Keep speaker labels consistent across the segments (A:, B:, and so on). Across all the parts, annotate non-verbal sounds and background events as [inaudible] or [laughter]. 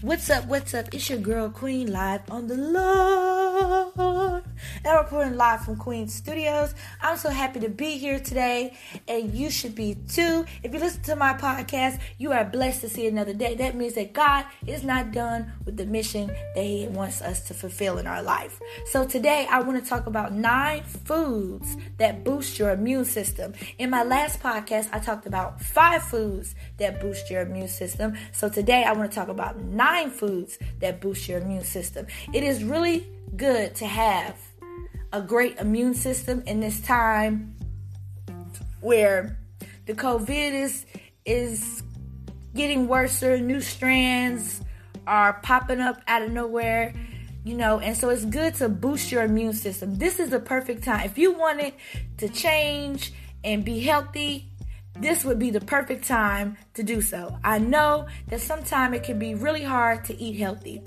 A: What's up? What's up? It's your girl Queen live on the Lord. And I'm recording live from Queen Studios. I'm so happy to be here today, and you should be too. If you listen to my podcast, you are blessed to see another day. That means that God is not done with the mission that He wants us to fulfill in our life. So today, I want to talk about nine foods that boost your immune system. In my last podcast, I talked about five foods that boost your immune system. So today, I want to talk about nine foods that boost your immune system. It is really good to have a great immune system in this time where the COVID is is getting worse. New strands are popping up out of nowhere, you know, and so it's good to boost your immune system. This is the perfect time. If you wanted to change and be healthy, this would be the perfect time to do so. I know that sometimes it can be really hard to eat healthy.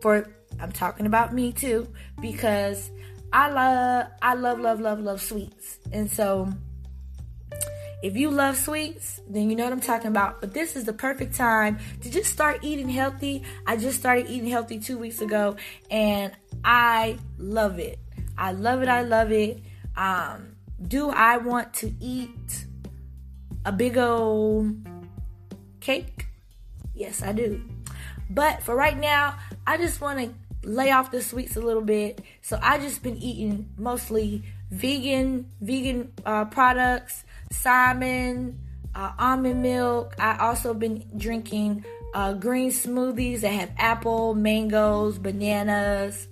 A: For I'm talking about me too because I love I love love love love sweets. And so if you love sweets, then you know what I'm talking about. But this is the perfect time to just start eating healthy. I just started eating healthy 2 weeks ago and I love it. I love it. I love it. Um do I want to eat a big old cake? Yes, I do. But for right now, I just want to lay off the sweets a little bit. So I just been eating mostly vegan, vegan uh, products, salmon, uh, almond milk. I also been drinking uh, green smoothies that have apple, mangoes, bananas,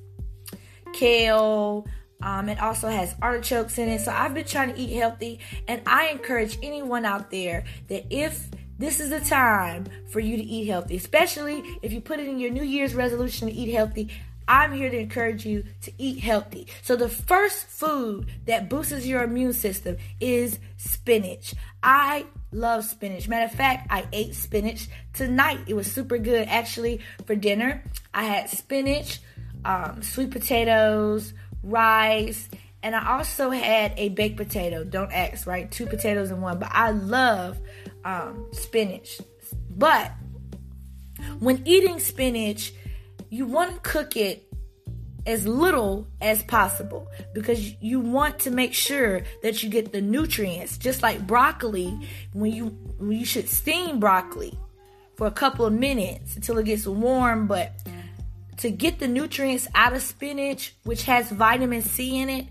A: kale, um, it also has artichokes in it. So I've been trying to eat healthy, and I encourage anyone out there that if this is the time for you to eat healthy, especially if you put it in your New Year's resolution to eat healthy. I'm here to encourage you to eat healthy. So, the first food that boosts your immune system is spinach. I love spinach. Matter of fact, I ate spinach tonight. It was super good. Actually, for dinner, I had spinach, um, sweet potatoes, rice, and I also had a baked potato. Don't ask, right? Two potatoes in one. But I love um, spinach. But when eating spinach, you want to cook it as little as possible because you want to make sure that you get the nutrients. Just like broccoli, when you when you should steam broccoli for a couple of minutes until it gets warm, but to get the nutrients out of spinach, which has vitamin C in it.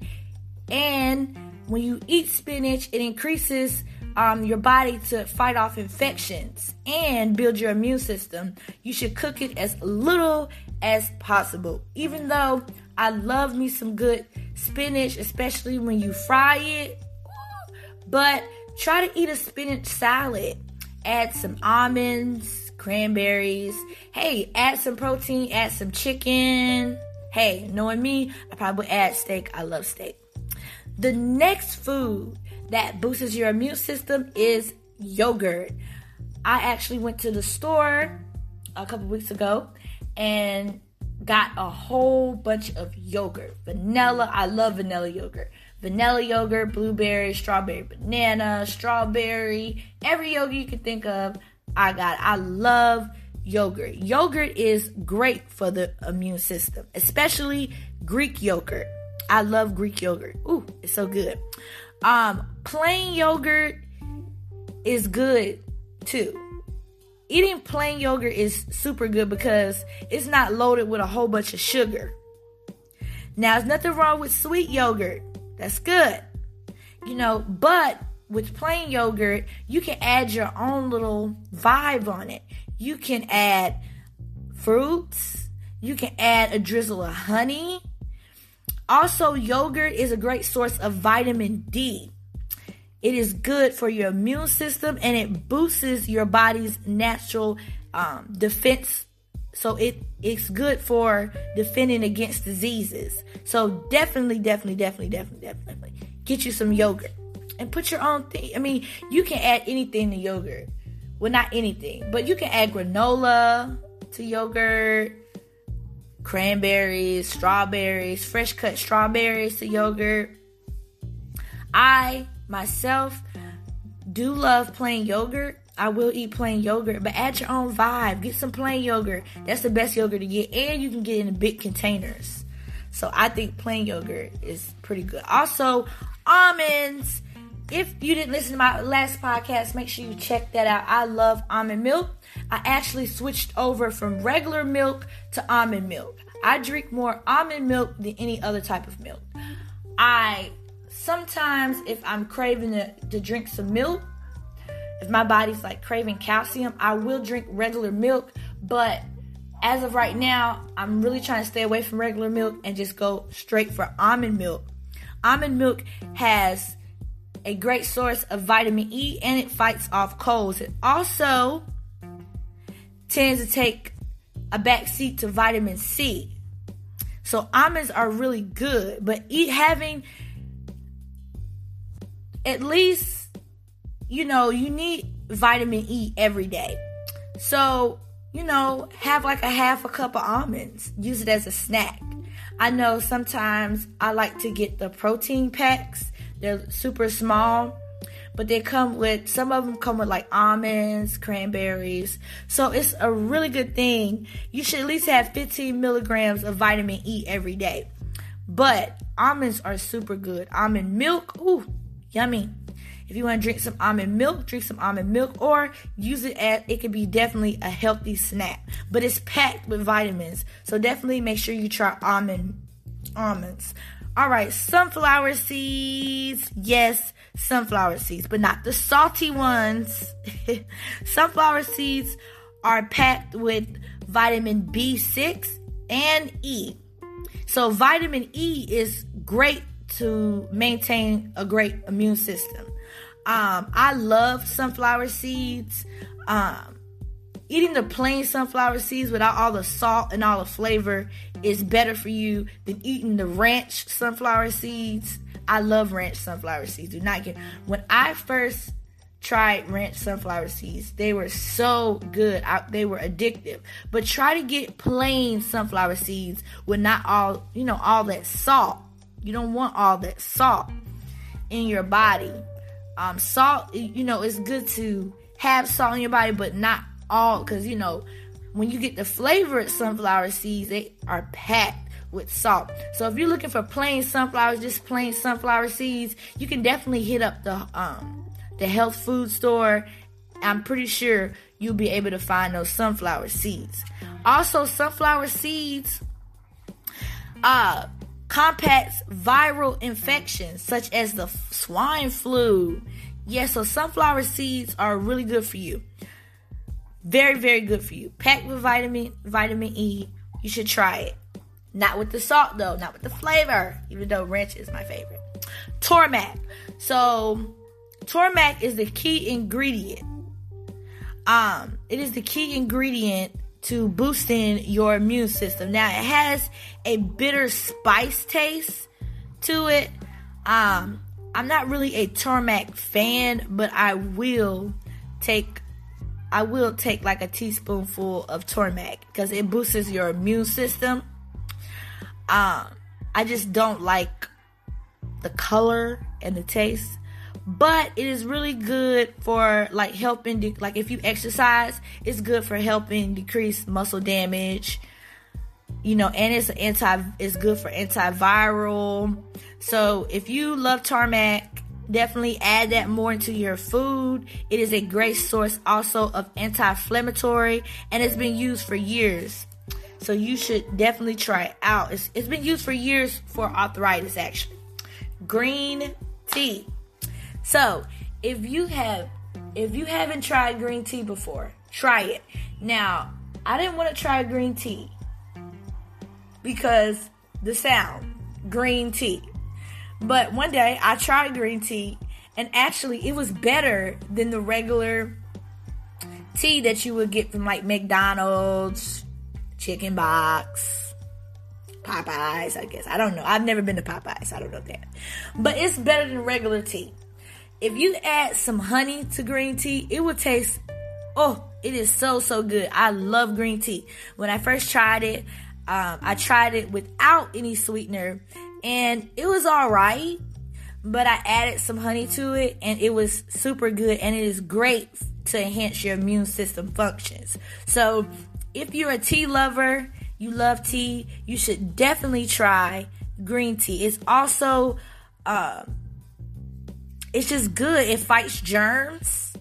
A: And when you eat spinach, it increases um, your body to fight off infections and build your immune system. You should cook it as little as possible. Even though I love me some good spinach, especially when you fry it, but try to eat a spinach salad. Add some almonds, cranberries. Hey, add some protein, add some chicken. Hey, knowing me, I probably add steak. I love steak. The next food that boosts your immune system is yogurt. I actually went to the store a couple weeks ago and got a whole bunch of yogurt. Vanilla, I love vanilla yogurt. Vanilla yogurt, blueberry, strawberry, banana, strawberry, every yogurt you can think of. I got. I love yogurt. Yogurt is great for the immune system, especially Greek yogurt. I love Greek yogurt. Ooh, it's so good. Um, plain yogurt is good too. Eating plain yogurt is super good because it's not loaded with a whole bunch of sugar. Now, there's nothing wrong with sweet yogurt. That's good. You know, but with plain yogurt, you can add your own little vibe on it. You can add fruits, you can add a drizzle of honey. Also, yogurt is a great source of vitamin D. It is good for your immune system and it boosts your body's natural um, defense. So it it's good for defending against diseases. So definitely, definitely, definitely, definitely, definitely get you some yogurt and put your own thing. I mean, you can add anything to yogurt. Well, not anything, but you can add granola to yogurt, cranberries, strawberries, fresh cut strawberries to yogurt. I myself do love plain yogurt, I will eat plain yogurt, but add your own vibe. Get some plain yogurt. That's the best yogurt to get, and you can get in big containers. So I think plain yogurt is pretty good. Also, almonds. If you didn't listen to my last podcast, make sure you check that out. I love almond milk. I actually switched over from regular milk to almond milk. I drink more almond milk than any other type of milk. I sometimes, if I'm craving to, to drink some milk, if my body's like craving calcium, I will drink regular milk. But as of right now, I'm really trying to stay away from regular milk and just go straight for almond milk. Almond milk has a great source of vitamin E and it fights off colds. It also tends to take a back seat to vitamin C. So almonds are really good, but eat having at least you know, you need vitamin E every day. So, you know, have like a half a cup of almonds. Use it as a snack. I know sometimes I like to get the protein packs. They're super small, but they come with some of them come with like almonds, cranberries. So it's a really good thing. You should at least have 15 milligrams of vitamin E every day. But almonds are super good. Almond milk, ooh, yummy. If you want to drink some almond milk, drink some almond milk or use it as it could be definitely a healthy snack. But it's packed with vitamins. So definitely make sure you try almond almonds. All right, sunflower seeds. Yes, sunflower seeds, but not the salty ones. [laughs] sunflower seeds are packed with vitamin B6 and E. So, vitamin E is great to maintain a great immune system. Um, I love sunflower seeds. Um, eating the plain sunflower seeds without all the salt and all the flavor is better for you than eating the ranch sunflower seeds. I love ranch sunflower seeds. Do not get when I first tried ranch sunflower seeds. They were so good. I, they were addictive. But try to get plain sunflower seeds with not all, you know, all that salt. You don't want all that salt in your body. Um, salt, you know, it's good to have salt in your body, but not all, because you know, when you get the flavored sunflower seeds, they are packed with salt. So if you're looking for plain sunflowers, just plain sunflower seeds, you can definitely hit up the um the health food store. I'm pretty sure you'll be able to find those sunflower seeds. Also, sunflower seeds uh combats viral infections such as the swine flu. Yes, so sunflower seeds are really good for you. Very, very good for you. Packed with vitamin vitamin E. You should try it. Not with the salt though, not with the flavor, even though ranch is my favorite. turmeric. So turmeric is the key ingredient. Um, it is the key ingredient to boosting your immune system. Now it has a bitter spice taste to it. Um, I'm not really a turmeric fan, but I will take I will take like a teaspoonful of turmeric because it boosts your immune system. Um, I just don't like the color and the taste but it is really good for like helping de- like if you exercise it's good for helping decrease muscle damage you know and it's anti it's good for antiviral so if you love turmeric definitely add that more into your food. It is a great source also of anti-inflammatory and it's been used for years. So you should definitely try it out. It's, it's been used for years for arthritis actually. Green tea. So, if you have if you haven't tried green tea before, try it. Now, I didn't want to try green tea because the sound, green tea. But one day I tried green tea and actually it was better than the regular tea that you would get from like McDonald's, chicken box, Popeyes, I guess. I don't know. I've never been to Popeyes. I don't know that. But it's better than regular tea. If you add some honey to green tea, it will taste oh, it is so so good. I love green tea. When I first tried it, um, I tried it without any sweetener, and it was all right. but I added some honey to it and it was super good and it is great to enhance your immune system functions. So, if you're a tea lover, you love tea, you should definitely try green tea. It's also uh, it's just good. It fights germs.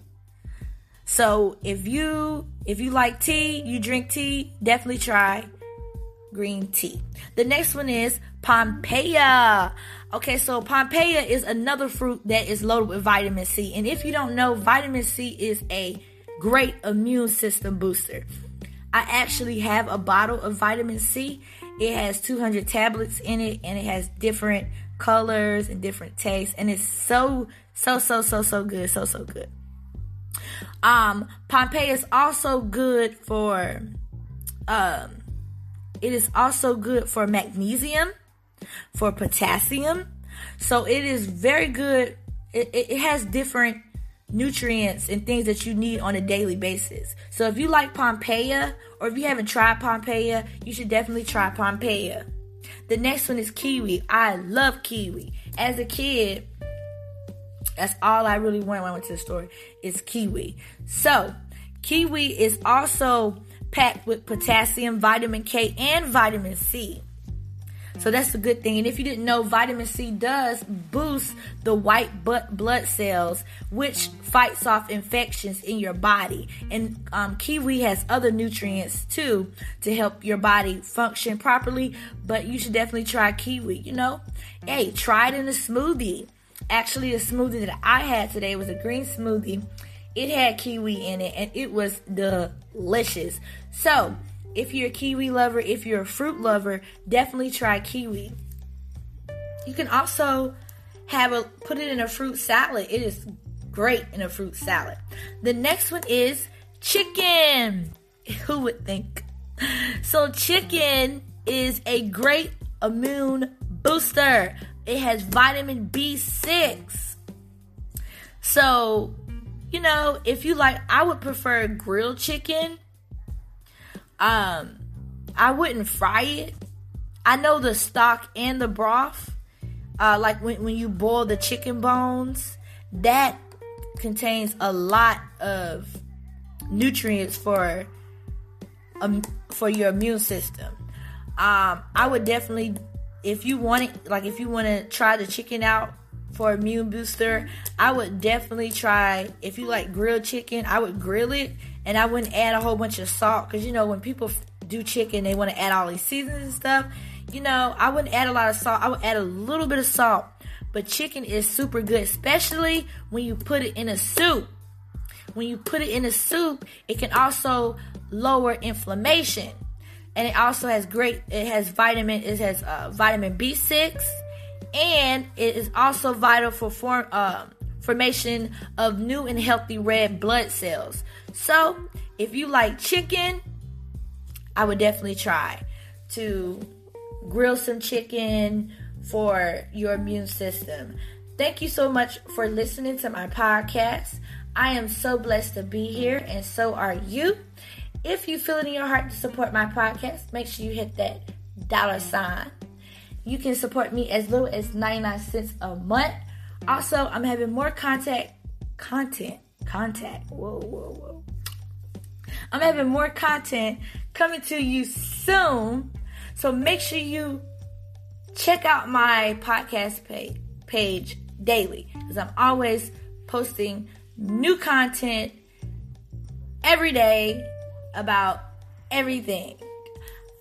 A: So if you if you like tea, you drink tea, definitely try green tea. The next one is Pompeia. Okay, so Pompeia is another fruit that is loaded with vitamin C. And if you don't know, vitamin C is a great immune system booster. I actually have a bottle of vitamin C. It has 200 tablets in it and it has different colors and different tastes and it's so so so so so good, so so good. Um Pompeii is also good for um it is also good for magnesium, for potassium. So it is very good. It, it, has different nutrients and things that you need on a daily basis. So if you like Pompeia or if you haven't tried Pompeia, you should definitely try Pompeia. The next one is kiwi. I love kiwi. As a kid, that's all I really wanted when I went to the store is kiwi. So, kiwi is also packed with potassium, vitamin K, and vitamin C. So that's a good thing. And if you didn't know, vitamin C does boost the white blood cells, which fights off infections in your body. And um, kiwi has other nutrients too to help your body function properly. But you should definitely try kiwi. You know, hey, try it in a smoothie. Actually, a smoothie that I had today was a green smoothie. It had kiwi in it, and it was delicious. So if you're a kiwi lover, if you're a fruit lover, definitely try kiwi. You can also have a put it in a fruit salad. It is great in a fruit salad. The next one is chicken. [laughs] Who would think? So chicken is a great immune booster. It has vitamin B6. So, you know, if you like I would prefer grilled chicken um, I wouldn't fry it. I know the stock and the broth, uh, like when, when you boil the chicken bones, that contains a lot of nutrients for um, for your immune system. Um, I would definitely, if you want it, like if you want to try the chicken out for immune booster, I would definitely try. If you like grilled chicken, I would grill it and I wouldn't add a whole bunch of salt because you know when people do chicken, they want to add all these seasons and stuff. You know, I wouldn't add a lot of salt. I would add a little bit of salt. But chicken is super good, especially when you put it in a soup. When you put it in a soup, it can also lower inflammation, and it also has great. It has vitamin. It has uh, vitamin B six, and it is also vital for form. Uh, formation of new and healthy red blood cells. So, if you like chicken, I would definitely try to grill some chicken for your immune system. Thank you so much for listening to my podcast. I am so blessed to be here, and so are you. If you feel it in your heart to support my podcast, make sure you hit that dollar sign. You can support me as little as 99 cents a month also, I'm having more contact, content, contact. Whoa, whoa, whoa. I'm having more content coming to you soon. So make sure you check out my podcast page, page daily because I'm always posting new content every day about everything.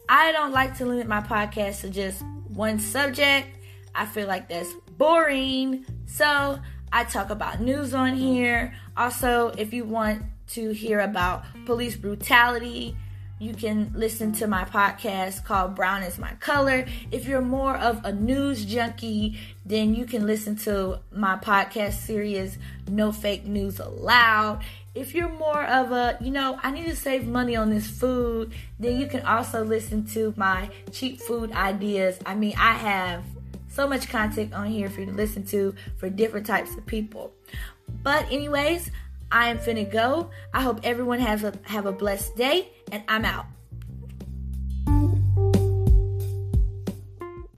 A: I don't like to limit my podcast to just one subject. I feel like that's boring. So I talk about news on here. Also, if you want to hear about police brutality, you can listen to my podcast called Brown is My Color. If you're more of a news junkie, then you can listen to my podcast series No Fake News Allowed. If you're more of a, you know, I need to save money on this food, then you can also listen to my cheap food ideas. I mean, I have so much content on here for you to listen to for different types of people. But anyways, I am finna go. I hope everyone has a have a blessed day and I'm out.